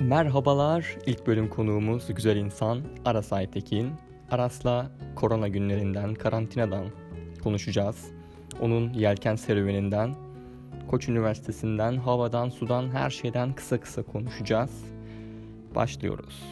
Merhabalar, ilk bölüm konuğumuz güzel insan Aras Aytekin. Aras'la korona günlerinden, karantinadan konuşacağız. Onun yelken serüveninden, Koç Üniversitesi'nden, havadan, sudan, her şeyden kısa kısa konuşacağız. Başlıyoruz.